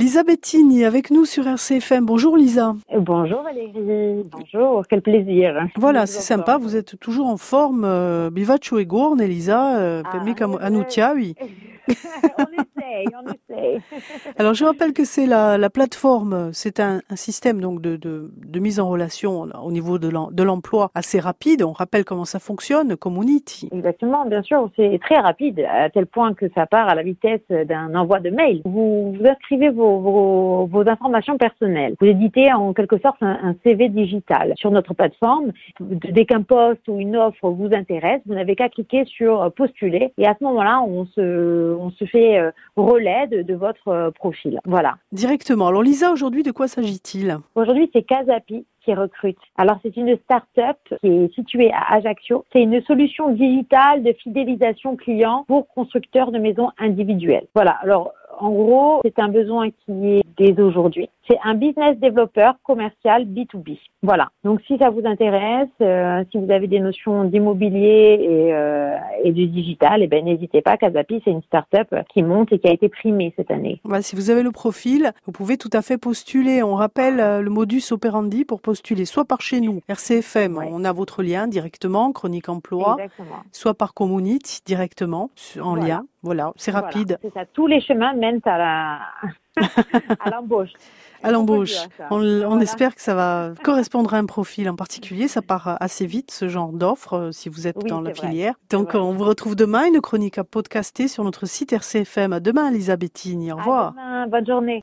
Lisa Bettini avec nous sur RCFM. Bonjour Lisa. Bonjour Valérie. Bonjour, quel plaisir. Voilà, c'est sympa. Vous êtes toujours en forme. Euh, Bivacho et Gourne, Elisa. Euh, ah, oui. on. Alors je rappelle que c'est la, la, plateforme, c'est un, système donc de, mise en relation au niveau de l'emploi assez rapide. On rappelle comment ça fonctionne, Community. Exactement, bien sûr, c'est très rapide à tel point que ça part à la vitesse d'un envoi de mail. Vous, vous inscrivez vos, informations personnelles. Vous éditez en quelque sorte un, CV digital sur notre plateforme. Dès qu'un poste ou une offre vous intéresse, vous n'avez qu'à cliquer sur postuler et à ce moment-là, on se on se fait euh, relais de, votre euh, profil. Voilà. Directement. Alors Lisa, aujourd'hui, de quoi s'agit-il? Aujourd'hui, c'est Casapi qui recrute. Alors c'est une start-up qui est située à Ajaccio. C'est une solution digitale de fidélisation client pour constructeurs de maisons individuelles. Voilà. Alors en gros, c'est un besoin qui est dès aujourd'hui. C'est un business développeur commercial B2B. Voilà. Donc si ça vous intéresse, euh, si vous avez des notions d'immobilier et, euh, et du digital, eh ben n'hésitez pas. Casapi, c'est une start-up qui monte et qui a été primée cette année. Voilà, si vous avez le profil, vous pouvez tout à fait postuler. On rappelle euh, le modus operandi pour postuler, soit par chez nous, RCFM, on a votre lien directement, Chronique Emploi, Exactement. soit par Community directement en lien. Voilà, c'est rapide. C'est ça. Tous les chemins mènent à la à l'embauche. À l'embauche. On, espère que ça va correspondre à un profil en particulier. Ça part assez vite, ce genre d'offre, euh, si vous êtes dans la filière. Donc, on vous retrouve demain, une chronique à podcaster sur notre site RCFM. À demain, Elisabethine. Au revoir. À demain. Bonne journée.